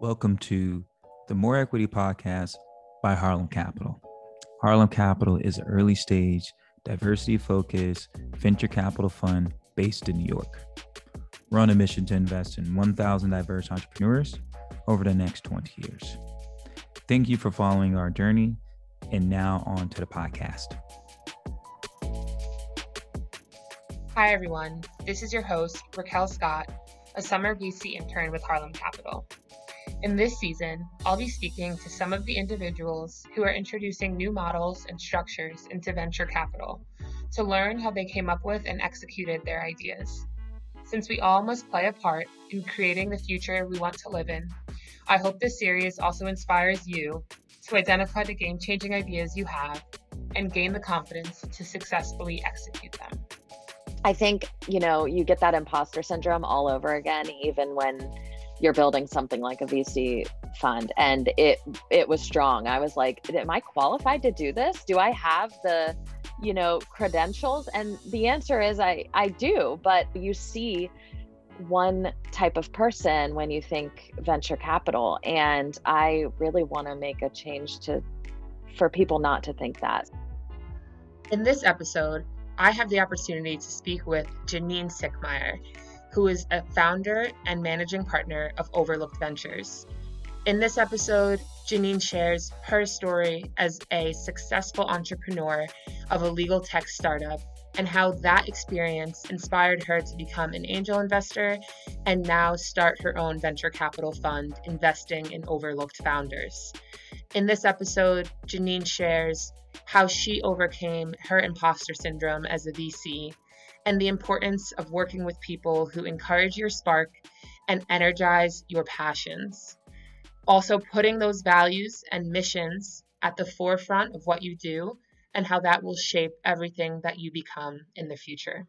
Welcome to the More Equity Podcast by Harlem Capital. Harlem Capital is an early stage, diversity focused venture capital fund based in New York. We're on a mission to invest in 1,000 diverse entrepreneurs over the next 20 years. Thank you for following our journey. And now on to the podcast. Hi, everyone. This is your host, Raquel Scott, a summer VC intern with Harlem Capital. In this season, I'll be speaking to some of the individuals who are introducing new models and structures into venture capital to learn how they came up with and executed their ideas. Since we all must play a part in creating the future we want to live in, I hope this series also inspires you to identify the game changing ideas you have and gain the confidence to successfully execute them. I think, you know, you get that imposter syndrome all over again, even when you're building something like a VC fund. And it it was strong. I was like, am I qualified to do this? Do I have the, you know, credentials? And the answer is I I do, but you see one type of person when you think venture capital and I really want to make a change to for people not to think that. In this episode, I have the opportunity to speak with Janine Sickmeyer, who is a founder and managing partner of Overlooked Ventures. In this episode, Janine shares her story as a successful entrepreneur of a legal tech startup and how that experience inspired her to become an angel investor and now start her own venture capital fund investing in overlooked founders. In this episode, Janine shares how she overcame her imposter syndrome as a VC, and the importance of working with people who encourage your spark and energize your passions. Also, putting those values and missions at the forefront of what you do and how that will shape everything that you become in the future.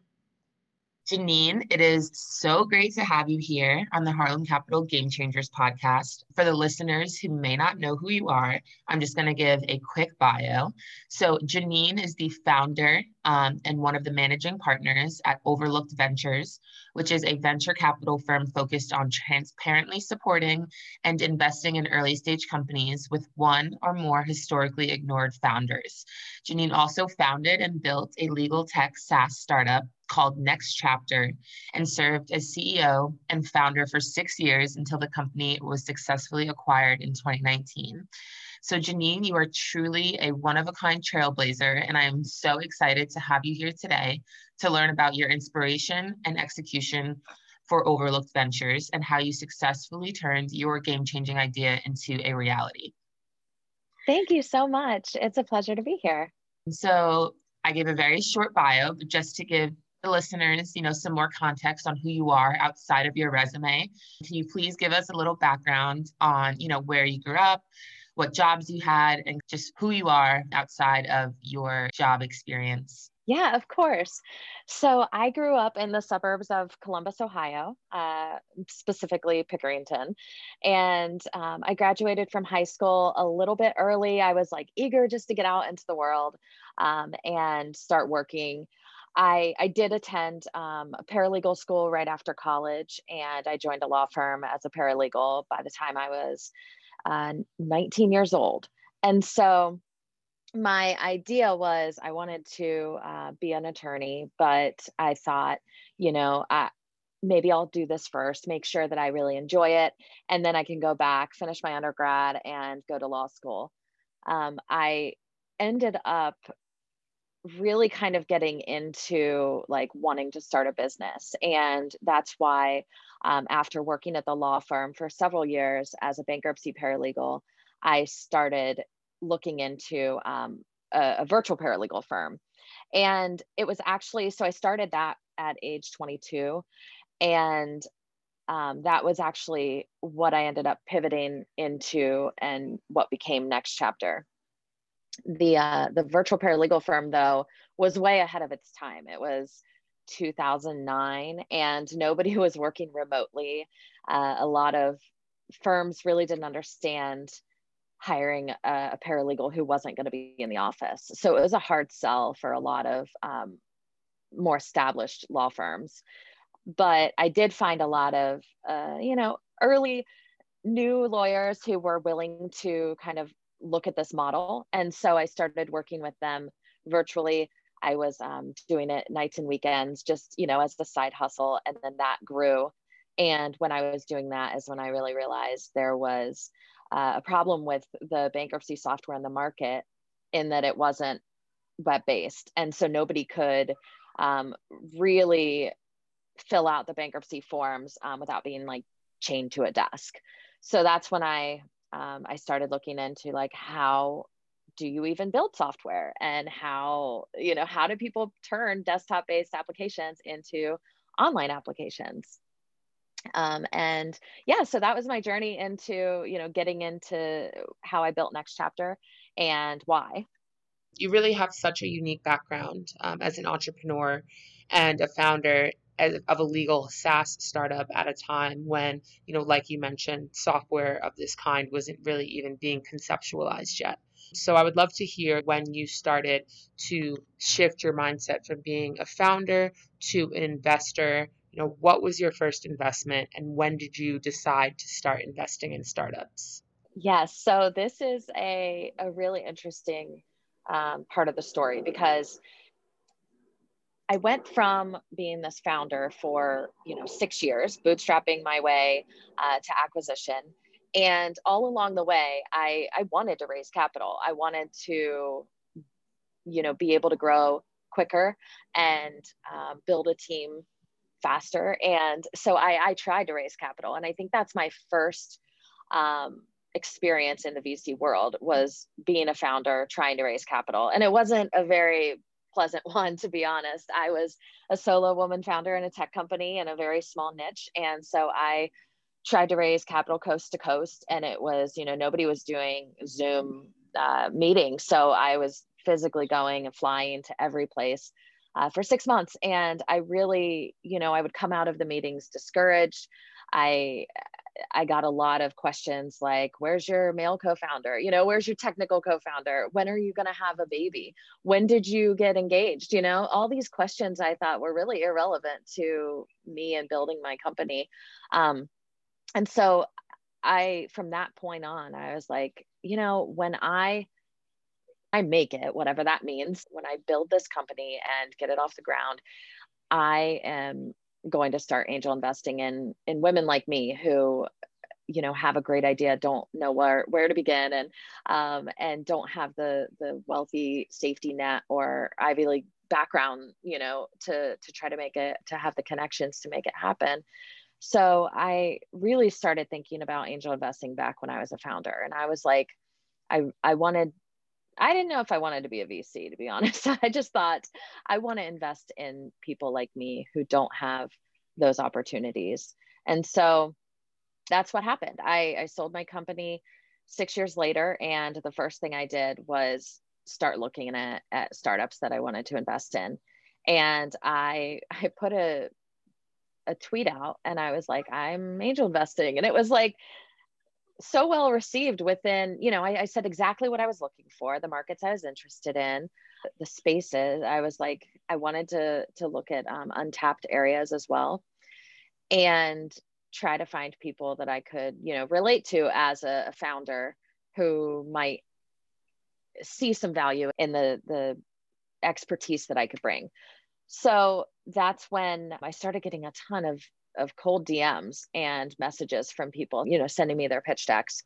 Janine, it is so great to have you here on the Harlem Capital Game Changers podcast. For the listeners who may not know who you are, I'm just going to give a quick bio. So, Janine is the founder um, and one of the managing partners at Overlooked Ventures, which is a venture capital firm focused on transparently supporting and investing in early stage companies with one or more historically ignored founders. Janine also founded and built a legal tech SaaS startup called Next Chapter and served as CEO and founder for six years until the company was successfully acquired in 2019. So, Janine, you are truly a one of a kind trailblazer, and I am so excited to have you here today to learn about your inspiration and execution for Overlooked Ventures and how you successfully turned your game changing idea into a reality. Thank you so much. It's a pleasure to be here. So, I gave a very short bio, but just to give the listeners, you know, some more context on who you are outside of your resume. Can you please give us a little background on, you know, where you grew up, what jobs you had, and just who you are outside of your job experience? Yeah, of course. So I grew up in the suburbs of Columbus, Ohio, uh, specifically Pickerington. And um, I graduated from high school a little bit early. I was like eager just to get out into the world um, and start working. I, I did attend um, a paralegal school right after college, and I joined a law firm as a paralegal by the time I was uh, 19 years old. And so my idea was I wanted to uh, be an attorney, but I thought, you know, I, maybe I'll do this first, make sure that I really enjoy it, and then I can go back, finish my undergrad, and go to law school. Um, I ended up really kind of getting into like wanting to start a business. And that's why, um, after working at the law firm for several years as a bankruptcy paralegal, I started looking into um, a, a virtual paralegal firm. And it was actually, so I started that at age 22. And um, that was actually what I ended up pivoting into and what became Next Chapter the uh, the virtual paralegal firm though was way ahead of its time. It was 2009, and nobody was working remotely. Uh, a lot of firms really didn't understand hiring a, a paralegal who wasn't going to be in the office. So it was a hard sell for a lot of um, more established law firms. But I did find a lot of, uh, you know, early new lawyers who were willing to kind of look at this model. And so I started working with them virtually. I was um, doing it nights and weekends, just, you know, as the side hustle. And then that grew. And when I was doing that is when I really realized there was uh, a problem with the bankruptcy software in the market in that it wasn't web based. And so nobody could um, really fill out the bankruptcy forms um, without being like chained to a desk. So that's when I um, I started looking into like how do you even build software? And how you know how do people turn desktop based applications into online applications? Um, and yeah so that was my journey into you know getting into how i built next chapter and why. You really have such a unique background um, as an entrepreneur and a founder of a legal SaaS startup at a time when, you know, like you mentioned, software of this kind wasn't really even being conceptualized yet. So I would love to hear when you started to shift your mindset from being a founder to an investor. You know, what was your first investment and when did you decide to start investing in startups? Yes, so this is a, a really interesting um, part of the story because I went from being this founder for you know six years, bootstrapping my way uh, to acquisition, and all along the way, I I wanted to raise capital. I wanted to, you know, be able to grow quicker and um, build a team faster. And so I, I tried to raise capital, and I think that's my first um, experience in the VC world was being a founder trying to raise capital. And it wasn't a very pleasant one, to be honest. I was a solo woman founder in a tech company in a very small niche. And so I tried to raise capital coast to coast, and it was, you know, nobody was doing Zoom uh, meetings. So I was physically going and flying to every place. Uh, for six months. And I really, you know, I would come out of the meetings discouraged. I I got a lot of questions like, where's your male co founder? You know, where's your technical co founder? When are you going to have a baby? When did you get engaged? You know, all these questions I thought were really irrelevant to me and building my company. Um, and so I, from that point on, I was like, you know, when I, I make it, whatever that means, when I build this company and get it off the ground, I am going to start angel investing in in women like me who you know have a great idea don't know where where to begin and um, and don't have the the wealthy safety net or ivy league background you know to to try to make it to have the connections to make it happen. So i really started thinking about angel investing back when i was a founder and i was like i i wanted I didn't know if I wanted to be a VC, to be honest. I just thought I want to invest in people like me who don't have those opportunities. And so that's what happened. I, I sold my company six years later. And the first thing I did was start looking at, at startups that I wanted to invest in. And I, I put a, a tweet out and I was like, I'm angel investing. And it was like so well received within, you know, I, I, said exactly what I was looking for, the markets I was interested in, the spaces. I was like, I wanted to to look at um, untapped areas as well, and try to find people that I could, you know, relate to as a, a founder who might see some value in the the expertise that I could bring. So that's when I started getting a ton of of cold DMs and messages from people, you know, sending me their pitch decks.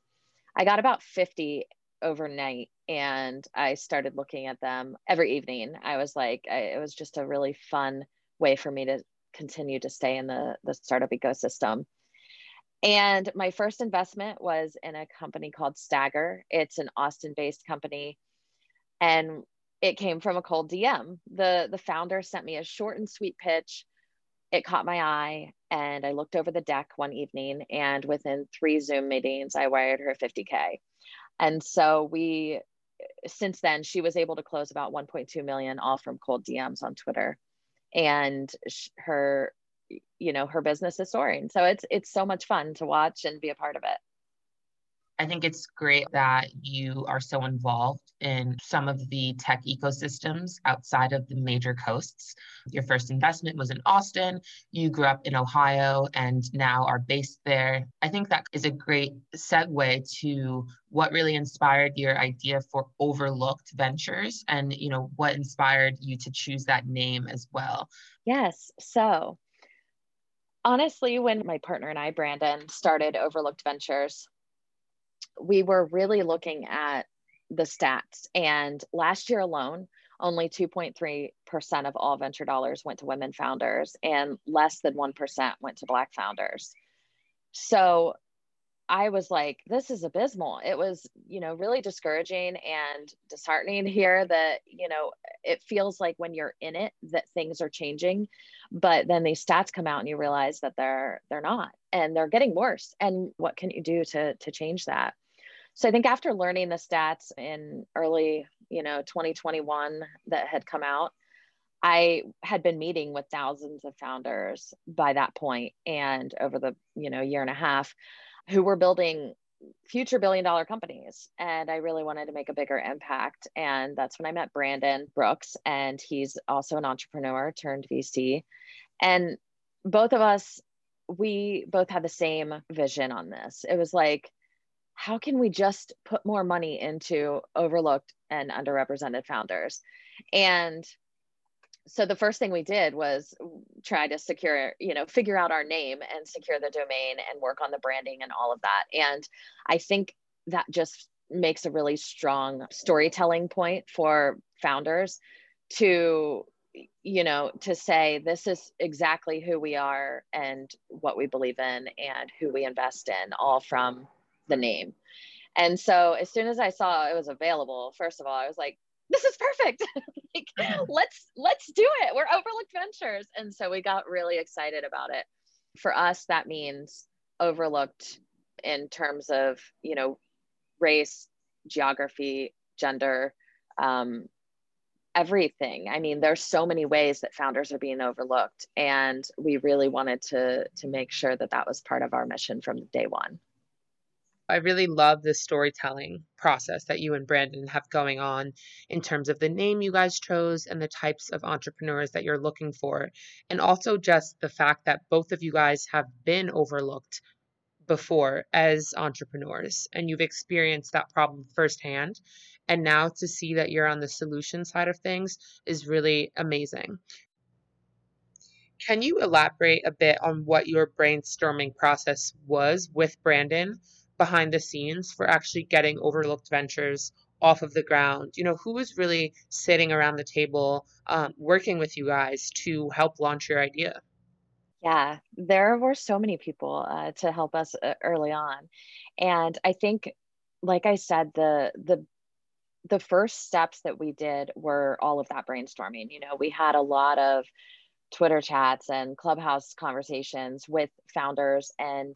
I got about 50 overnight and I started looking at them every evening. I was like, I, it was just a really fun way for me to continue to stay in the, the startup ecosystem. And my first investment was in a company called Stagger. It's an Austin based company. And it came from a cold DM. The, the founder sent me a short and sweet pitch it caught my eye and I looked over the deck one evening and within three Zoom meetings, I wired her 50K. And so we, since then, she was able to close about 1.2 million, all from cold DMs on Twitter. And her, you know, her business is soaring. So it's, it's so much fun to watch and be a part of it. I think it's great that you are so involved in some of the tech ecosystems outside of the major coasts. Your first investment was in Austin. You grew up in Ohio and now are based there. I think that is a great segue to what really inspired your idea for Overlooked Ventures and, you know, what inspired you to choose that name as well. Yes. So, honestly, when my partner and I, Brandon, started Overlooked Ventures, we were really looking at the stats. And last year alone, only 2.3% of all venture dollars went to women founders, and less than 1% went to Black founders. So I was like, this is abysmal. It was, you know, really discouraging and disheartening here that, you know, it feels like when you're in it that things are changing, but then these stats come out and you realize that they're they're not and they're getting worse. And what can you do to to change that? So I think after learning the stats in early, you know, 2021 that had come out, I had been meeting with thousands of founders by that point and over the, you know, year and a half who were building future billion dollar companies. And I really wanted to make a bigger impact. And that's when I met Brandon Brooks and he's also an entrepreneur turned VC and both of us we both had the same vision on this. It was like how can we just put more money into overlooked and underrepresented founders? And so the first thing we did was try to secure, you know, figure out our name and secure the domain and work on the branding and all of that. And I think that just makes a really strong storytelling point for founders to you know to say this is exactly who we are and what we believe in and who we invest in all from the name. And so as soon as I saw it was available, first of all, I was like, this is perfect. like, let's let's do it. We're Overlooked Ventures. And so we got really excited about it. For us, that means overlooked in terms of, you know, race, geography, gender, um, everything. I mean, there's so many ways that founders are being overlooked, and we really wanted to to make sure that that was part of our mission from day one. I really love the storytelling process that you and Brandon have going on in terms of the name you guys chose and the types of entrepreneurs that you're looking for. And also just the fact that both of you guys have been overlooked before as entrepreneurs and you've experienced that problem firsthand. And now to see that you're on the solution side of things is really amazing. Can you elaborate a bit on what your brainstorming process was with Brandon behind the scenes for actually getting overlooked ventures off of the ground. You know who was really sitting around the table um, working with you guys to help launch your idea? Yeah there were so many people uh, to help us uh, early on. And i think like i said the the the first steps that we did were all of that brainstorming. You know we had a lot of twitter chats and clubhouse conversations with founders and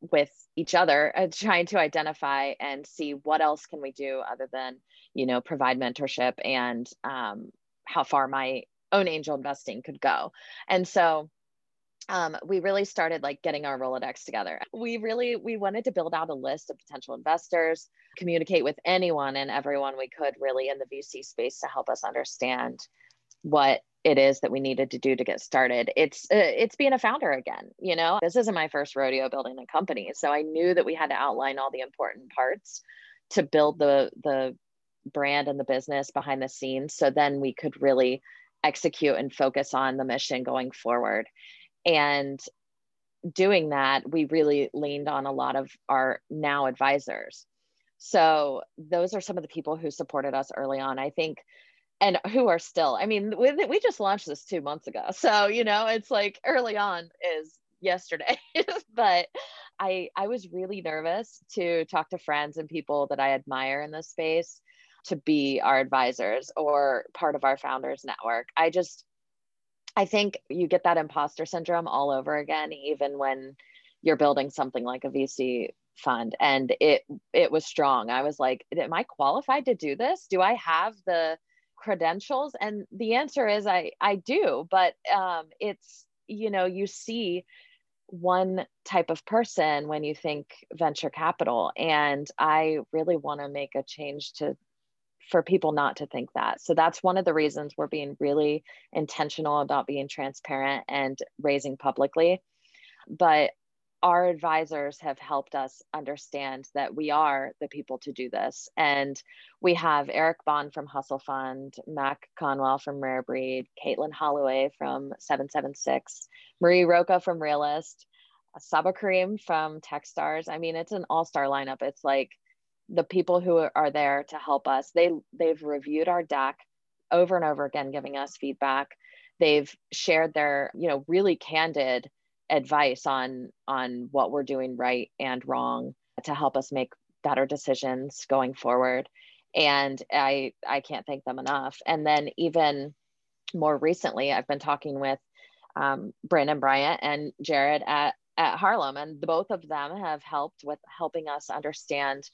with each other uh, trying to identify and see what else can we do other than you know provide mentorship and um, how far my own angel investing could go. And so um, we really started like getting our rolodex together. We really we wanted to build out a list of potential investors communicate with anyone and everyone we could really in the vc space to help us understand what it is that we needed to do to get started. It's uh, it's being a founder again you know? This isn't my first rodeo building a company so i knew that we had to outline all the important parts to build the the brand and the business behind the scenes so then we could really execute and focus on the mission going forward. And doing that we really leaned on a lot of our now advisors. So those are some of the people who supported us early on. I think and who are still i mean we, we just launched this two months ago. So you know it's like early on is yesterday. But i i was really nervous to talk to friends and people that i admire in this space to be our advisors or part of our founders network. I just i think you get that imposter syndrome all over again even when you're building something like a vc fund. And it it was strong. I was like am i qualified to do this? Do i have the credentials? And the answer is i i do but um it's you know you see one type of person when you think venture capital and i really want to make a change to for people not to think that. So that's one of the reasons we're being really intentional about being transparent and raising publicly. But our advisors have helped us understand that we are the people to do this. And we have Eric Bahn from Hustle Fund, Mac Conwell from Rare Breed, Caitlin Holloway from 776, Marie Roca from Realist, Saba Kareem from Techstars. I mean, it's an all-star lineup. It's like the people who are there to help us. They they've reviewed our deck over and over again, giving us feedback. They've shared their, you know, really candid advice on on what we're doing right and wrong to help us make better decisions going forward. And i i can't thank them enough. And then even more recently i've been talking with um, brandon bryant and Jarrid at at harlem and both of them have helped with helping us understand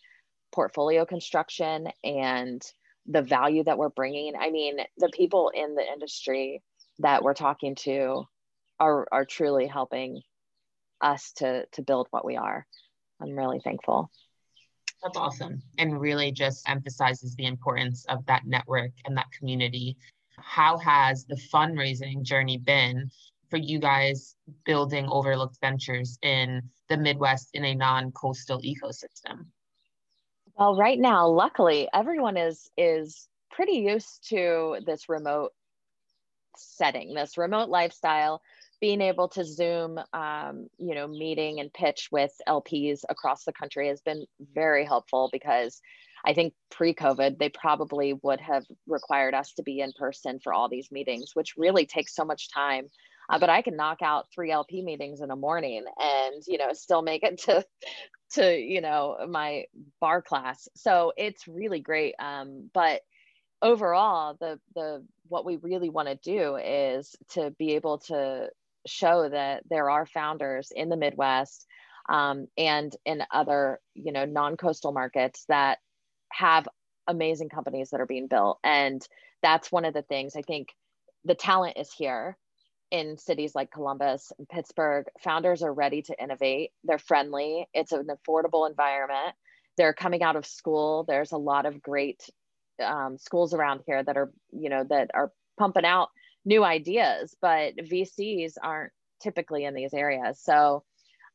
portfolio construction and the value that we're bringing. I mean the people in the industry that we're talking to are are truly helping us to to build what we are. I'm really thankful. That's awesome. And really just emphasizes the importance of that network and that community. How has the fundraising journey been for you guys building overlooked ventures in the Midwest in a non coastal ecosystem? Well, right now, luckily, everyone is is pretty used to this remote setting, this remote lifestyle being able to zoom um, you know meeting and pitch with lps across the country has been very helpful because i think pre-covid they probably would have required us to be in person for all these meetings which really takes so much time. Uh, but i can knock out three lp meetings in a morning and you know still make it to to you know my bar class. So it's really great. Um, but overall the the what we really want to do is to be able to show that there are founders in the Midwest um, and in other, you know, non-coastal markets that have amazing companies that are being built. And that's one of the things I think the talent is here in cities like Columbus and Pittsburgh. Founders are ready to innovate. They're friendly. It's an affordable environment. They're coming out of school. There's a lot of great um, schools around here that are, you know, that are pumping out new ideas, but VCs aren't typically in these areas. So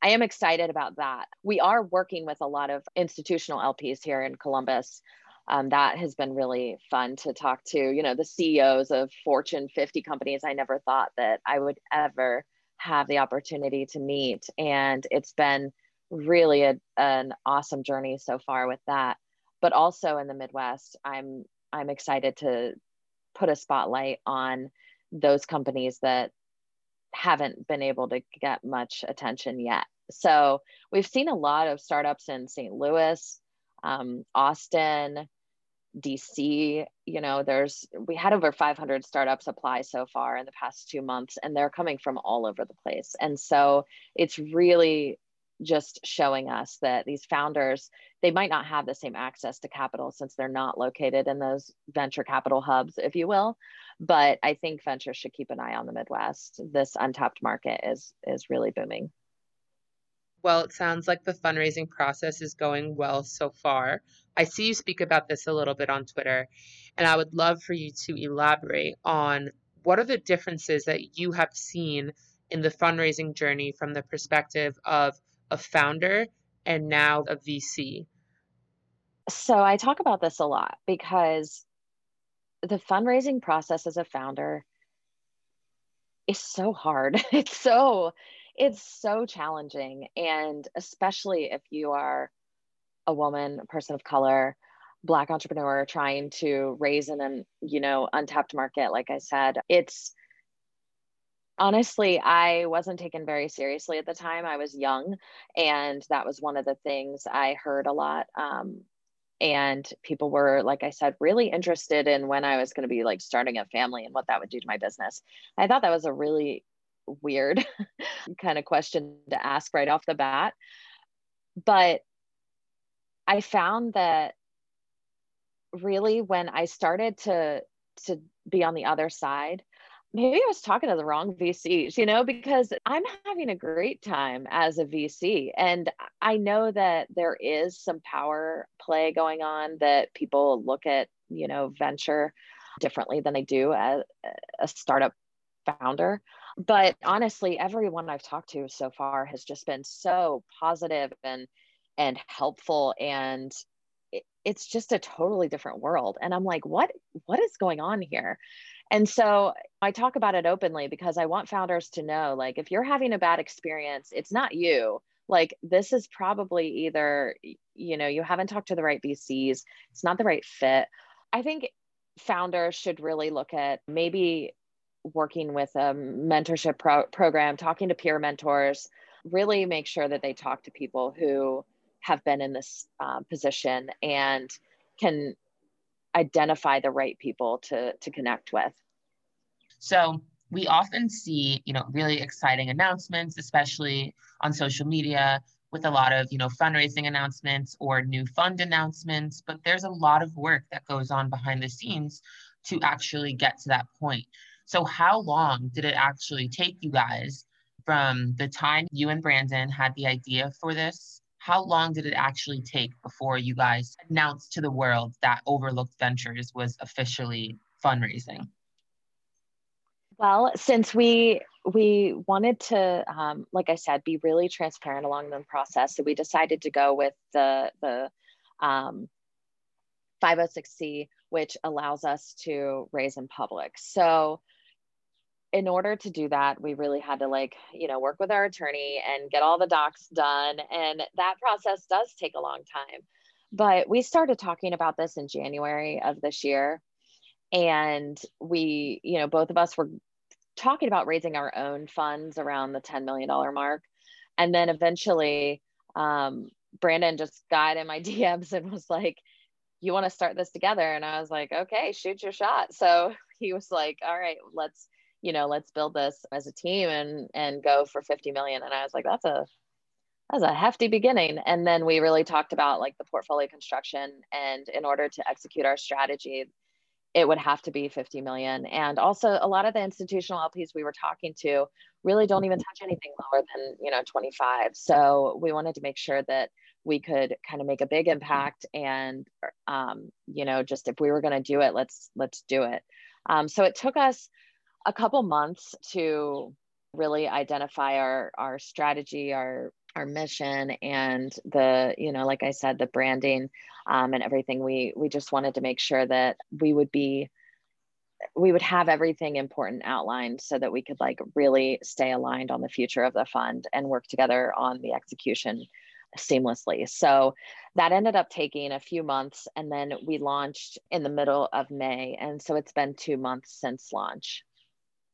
I am excited about that. We are working with a lot of institutional LPs here in Columbus. Um, that has been really fun to talk to, you know, the CEOs of Fortune 50 companies. I never thought that I would ever have the opportunity to meet. And it's been really a, an awesome journey so far with that. But also in the Midwest, I'm I'm excited to put a spotlight on those companies that haven't been able to get much attention yet. So we've seen a lot of startups in St. Louis, um, Austin, DC. You know, there's we had over 500 startups apply so far in the past two months, and they're coming from all over the place. And so it's really just showing us that these founders they might not have the same access to capital since they're not located in those venture capital hubs if you will. But i think ventures should keep an eye on the midwest. This untapped market is is really booming. Well it sounds like the fundraising process is going well so far. I see you speak about this a little bit on twitter and i would love for you to elaborate on what are the differences that you have seen in the fundraising journey from the perspective of a founder and now a VC? So I talk about this a lot because the fundraising process as a founder is so hard. It's so it's so challenging and especially if you are a woman, a person of color, black entrepreneur trying to raise in an, you know, untapped market like I said, it's honestly, I wasn't taken very seriously at the time. I was young, and that was one of the things I heard a lot. Um, and people were, like I said, really interested in when I was going to be like starting a family and what that would do to my business. I thought that was a really weird kind of question to ask right off the bat. But I found that really when I started to to be on the other side, maybe I was talking to the wrong VCs, you know, because I'm having a great time as a VC. And I know that there is some power play going on that people look at, you know, venture differently than they do as a startup founder. But honestly, everyone I've talked to so far has just been so positive and and helpful and it's just a totally different world and i'm like what what is going on here and so I talk about it openly because I want founders to know like, if you're having a bad experience, it's not you. Like, this is probably either, you know, you haven't talked to the right VCs, it's not the right fit. I think founders should really look at maybe working with a mentorship pro- program, talking to peer mentors, really make sure that they talk to people who have been in this uh, position and can identify the right people to to connect with. So we often see you know really exciting announcements especially on social media with a lot of you know fundraising announcements or new fund announcements but there's a lot of work that goes on behind the scenes to actually get to that point. So how long did it actually take you guys from the time you and brandon had the idea for this how long did it actually take before you guys announced to the world that Overlooked Ventures was officially fundraising? Well, since we we wanted to, um, like I said, be really transparent along the process, so we decided to go with the the um, 506c, which allows us to raise in public. So in order to do that, we really had to like, you know, work with our attorney and get all the docs done. And that process does take a long time. But we started talking about this in January of this year. And we, you know, both of us were talking about raising our own funds around the $10 million mark. And then eventually, um, Brandon just got in my DMs and was like, you want to start this together? And I was like, okay, shoot your shot. So he was like, all right, let's you know, let's build this as a team and and go for 50 million. And I was like, that's a that's a hefty beginning. And then we really talked about like the portfolio construction. And in order to execute our strategy, it would have to be 50 million. And also a lot of the institutional LPs we were talking to really don't even touch anything lower than, you know, 25. So we wanted to make sure that we could kind of make a big impact and um, you know, just if we were going to do it, let's let's do it. Um, so it took us a couple months to really identify our our strategy, our our mission and the you know like i said the branding um, and everything. We we just wanted to make sure that we would be we would have everything important outlined so that we could like really stay aligned on the future of the fund and work together on the execution seamlessly. So that ended up taking a few months and then we launched in the middle of may. And so it's been two months since launch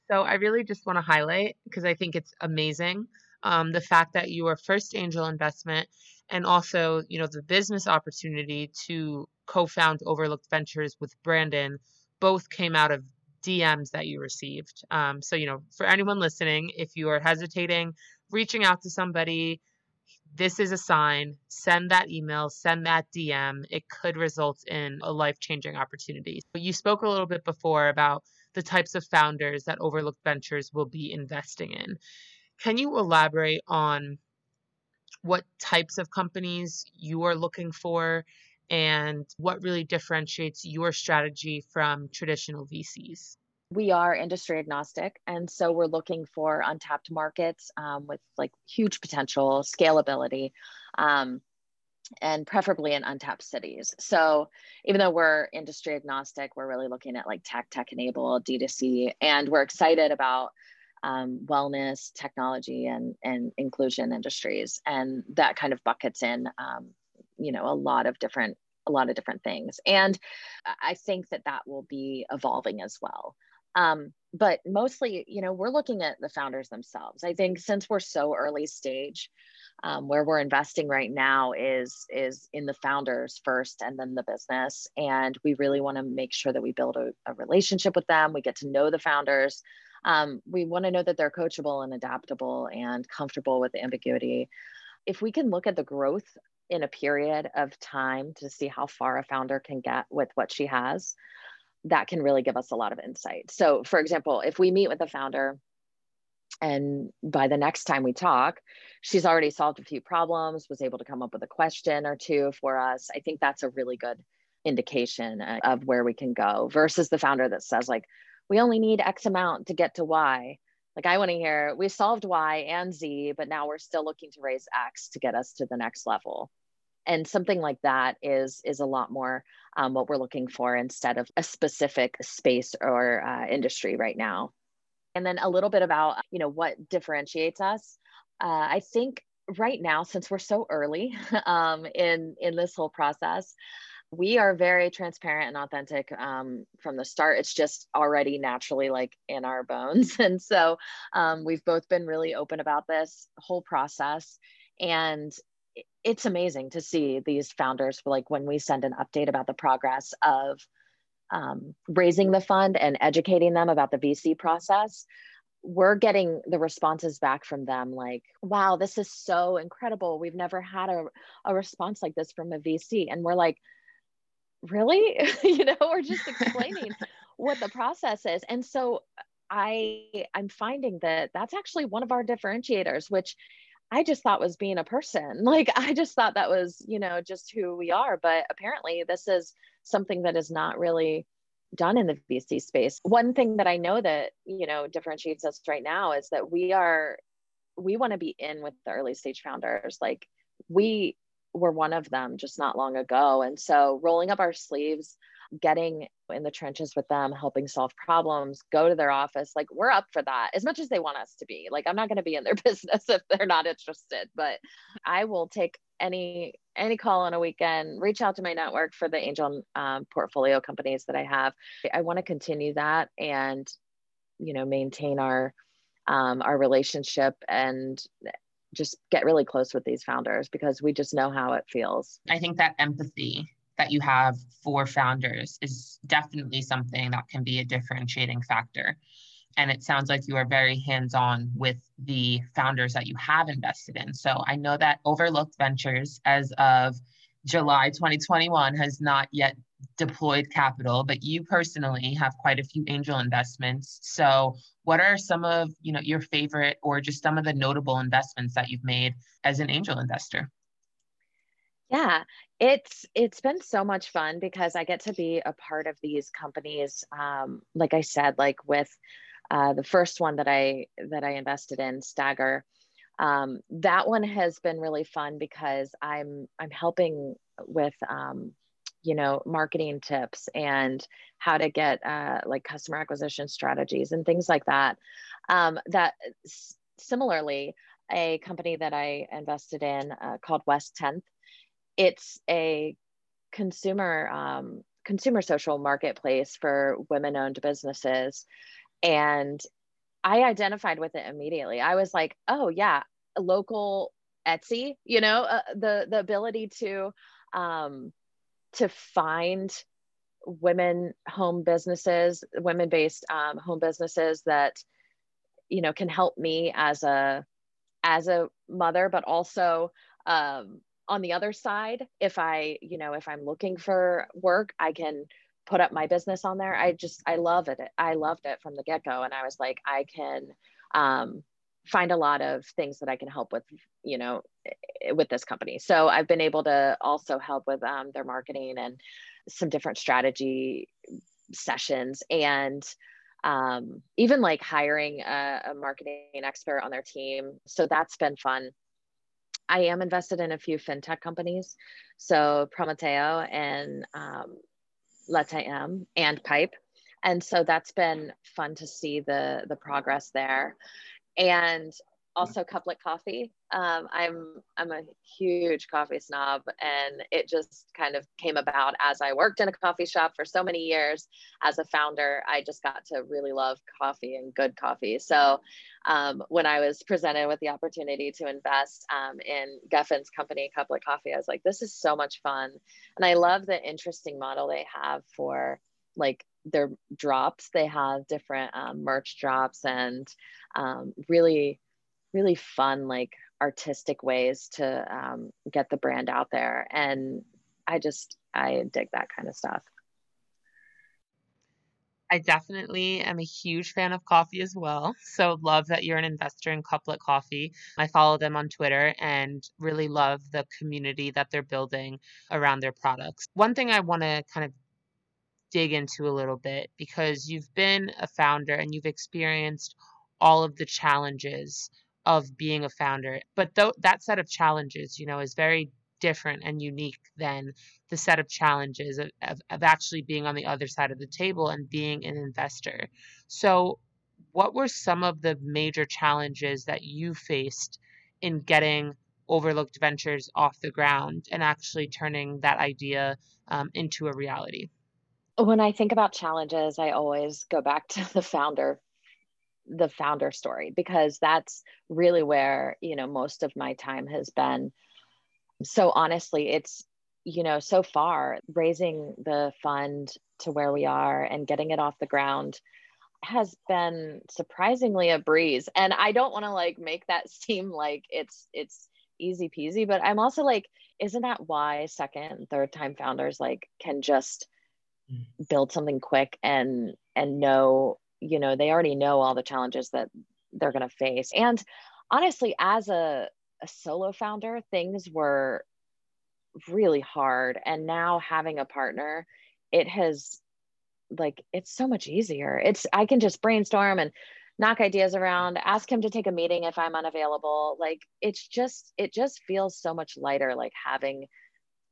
so I really just want to highlight because I think it's amazing um, the fact that you were first angel investment and also you know the business opportunity to co-found Overlooked Ventures with Brandon both came out of DMs that you received. Um, so you know for anyone listening, if you are hesitating, reaching out to somebody. This is a sign. Send that email, send that DM. It could result in a life changing opportunity. You spoke a little bit before about the types of founders that Overlooked Ventures will be investing in. Can you elaborate on what types of companies you are looking for and what really differentiates your strategy from traditional VCs? we are industry agnostic and so we're looking for untapped markets um, with like huge potential scalability um, and preferably in untapped cities. So even though we're industry agnostic, we're really looking at like tech, tech enabled, D2C, and we're excited about um, wellness, technology, and and inclusion industries, and that kind of buckets in, um, you know, a lot of different a lot of different things. And I think that that will be evolving as well. Um, but mostly, you know, we're looking at the founders themselves. I think since we're so early stage, um, where we're investing right now is is in the founders first and then the business. And we really want to make sure that we build a, a, relationship with them. We get to know the founders. Um, we want to know that they're coachable and adaptable and comfortable with the ambiguity. If we can look at the growth in a period of time to see how far a founder can get with what she has that can really give us a lot of insight. So, for example, if we meet with a founder and by the next time we talk, she's already solved a few problems, was able to come up with a question or two for us, I think that's a really good indication uh, of where we can go versus the founder that says, like, we only need X amount to get to Y. Like, I want to hear we solved Y and Z, but now we're still looking to raise X to get us to the next level and something like that is is a lot more um, what we're looking for instead of a specific space or uh, industry right now. And then a little bit about you know what differentiates us. Uh, i think right now since we're so early um, in in this whole process we are very transparent and authentic um, from the start. It's just already naturally like in our bones. And so um, we've both been really open about this whole process. And it's amazing to see these founders like when we send an update about the progress of um, raising the fund and educating them about the vc process we're getting the responses back from them like wow this is so incredible. We've never had a, a response like this from a vc and we're like really? You know we're just explaining what the process is. And so i i'm finding that that's actually one of our differentiators which I just thought was being a person. Like I just thought that was, you know, just who we are. But apparently this is something that is not really done in the VC space. One thing that I know that, you know, differentiates us right now is that we are we want to be in with the early stage founders. Like we were one of them just not long ago. And so rolling up our sleeves, getting in the trenches with them, helping solve problems, go to their office. Like we're up for that as much as they want us to be. Like I'm not going to be in their business if they're not interested, but I will take any any call on a weekend reach out to my network for the angel um, portfolio companies that i have i want to continue that and you know maintain our um, our relationship and just get really close with these founders because we just know how it feels i think that empathy that you have for founders is definitely something that can be a differentiating factor. And it sounds like you are very hands on with the founders that you have invested in. So I know that Overlooked Ventures, as of July 2021, has not yet deployed capital, but you personally have quite a few angel investments. So what are some of you know your favorite or just some of the notable investments that you've made as an angel investor? Yeah, it's it's been so much fun because I get to be a part of these companies. Um, like I said, like with uh, the first one that I that I invested in, Stagger, um, that one has been really fun because I'm I'm helping with um, you know marketing tips and how to get uh, like customer acquisition strategies and things like that. Um, that s- similarly, a company that I invested in uh, called West 10th it's a consumer um, consumer social marketplace for women owned businesses. And i identified with it immediately. I was like oh yeah local etsy you know uh, the the ability to um, to find women home businesses women based um, home businesses that you know can help me as a as a mother but also um, on the other side if i you know if i'm looking for work i can put up my business on there. I just i love it. I loved it from the get-go and i was like i can um, find a lot of things that i can help with you know with this company. So i've been able to also help with um, their marketing and some different strategy sessions and um, even like hiring a, a marketing expert on their team. So that's been fun I am invested in a few fintech companies. So Prometeo and um, Let'Am and Pipe. And so that's been fun to see the the progress there. And also couplet coffee. Um, i'm i'm a huge coffee snob and it just kind of came about as i worked in a coffee shop for so many years. As a founder i just got to really love coffee and good coffee. So um, when i was presented with the opportunity to invest um, in geffen's company couplet coffee i was like this is so much fun. And i love the interesting model they have for like their drops. They have different um, merch drops and um, really really fun like artistic ways to um, get the brand out there and i just i dig that kind of stuff I definitely am a huge fan of coffee as well. So, love that you're an investor in Couplet Coffee. I follow them on Twitter and really love the community that they're building around their products. One thing I want to kind of dig into a little bit because you've been a founder and you've experienced all of the challenges of being a founder. But th- that set of challenges, you know, is very different and unique than the set of challenges of, of, of, actually being on the other side of the table and being an investor. So, what were some of the major challenges that you faced in getting Overlooked Ventures off the ground and actually turning that idea um, into a reality? When I think about challenges, I always go back to the founder the founder story because that's really where you know most of my time has been so honestly it's you know so far raising the fund to where we are and getting it off the ground has been surprisingly a breeze and i don't want to like make that seem like it's it's easy peasy but i'm also like isn't that why second third time founders like can just mm. build something quick and and know you know they already know all the challenges that they're going to face and honestly as a a solo founder, things were really hard. And now having a partner, it has like it's so much easier. It's I can just brainstorm and knock ideas around, ask him to take a meeting if I'm unavailable. Like it's just it just feels so much lighter like having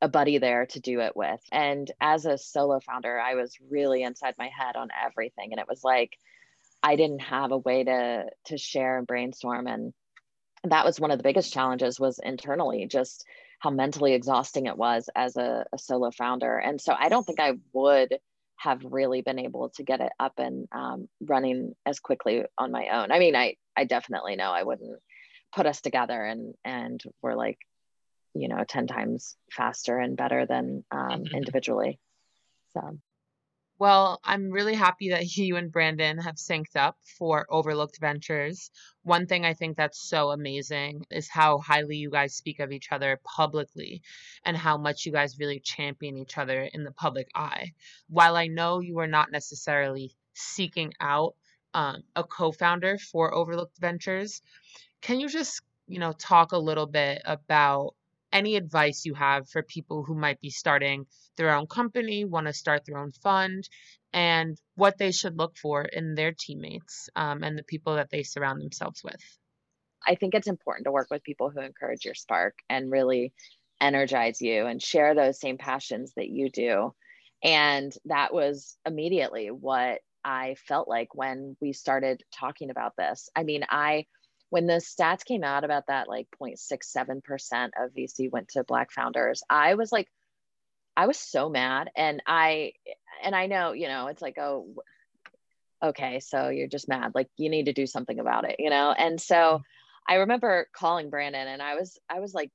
a buddy there to do it with. And as a solo founder, I was really inside my head on everything. And it was like I didn't have a way to to share and brainstorm. And that was one of the biggest challenges was internally just how mentally exhausting it was as a, a solo founder. And so i don't think i would have really been able to get it up and um, running as quickly on my own. I mean i i definitely know i wouldn't put us together and and we're like you know 10 times faster and better than um, individually so well, I'm really happy that you and Brandon have synced up for Overlooked Ventures. One thing I think that's so amazing is how highly you guys speak of each other publicly and how much you guys really champion each other in the public eye. While I know you are not necessarily seeking out um, a co founder for Overlooked Ventures, can you just, you know, talk a little bit about any advice you have for people who might be starting their own company, want to start their own fund, and what they should look for in their teammates um, and the people that they surround themselves with. I think it's important to work with people who encourage your spark and really energize you and share those same passions that you do. And that was immediately what I felt like when we started talking about this. I mean, I when the stats came out about that like 0.67% of VC went to black founders, I was like, I was so mad. And I, and I know, you know, it's like, oh, okay, so you're just mad. Like you need to do something about it, you know? And so mm-hmm. I remember calling Brandon and I was, I was like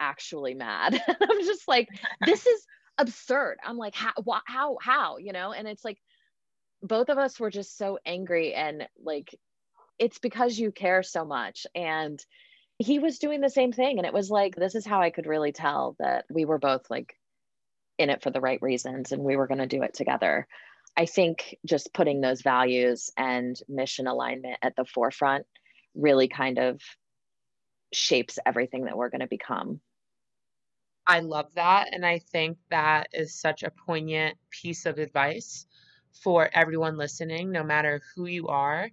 actually mad. I'm just like, this is absurd. I'm like, how, how, how, you know? And it's like, both of us were just so angry and like it's because you care so much. And he was doing the same thing. And it was like, this is how I could really tell that we were both like in it for the right reasons and we were going to do it together. I think just putting those values and mission alignment at the forefront really kind of shapes everything that we're going to become. I love that. And I think that is such a poignant piece of advice for everyone listening, no matter who you are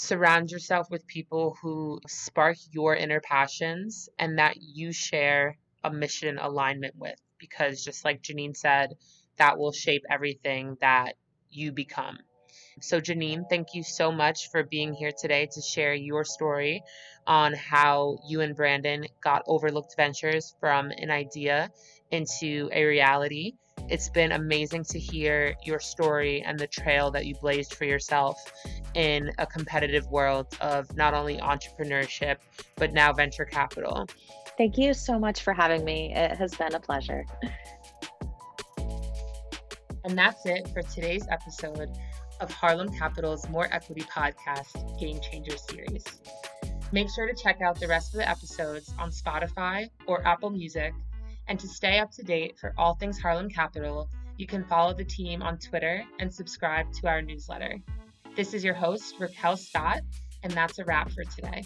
surround yourself with people who spark your inner passions and that you share a mission alignment with because just like Janine said that will shape everything that you become. So, Janine, thank you so much for being here today to share your story on how you and Brandon got Overlooked Ventures from an idea into a reality. It's been amazing to hear your story and the trail that you blazed for yourself in a competitive world of not only entrepreneurship, but now venture capital. Thank you so much for having me. It has been a pleasure. And that's it for today's episode of Harlem Capital's More Equity Podcast Game Changer series. Make sure to check out the rest of the episodes on Spotify or Apple Music. And to stay up to date for all things Harlem Capital, You can follow the team on Twitter and subscribe to our newsletter. This is your host, Raquel Stott, and that's a wrap for today.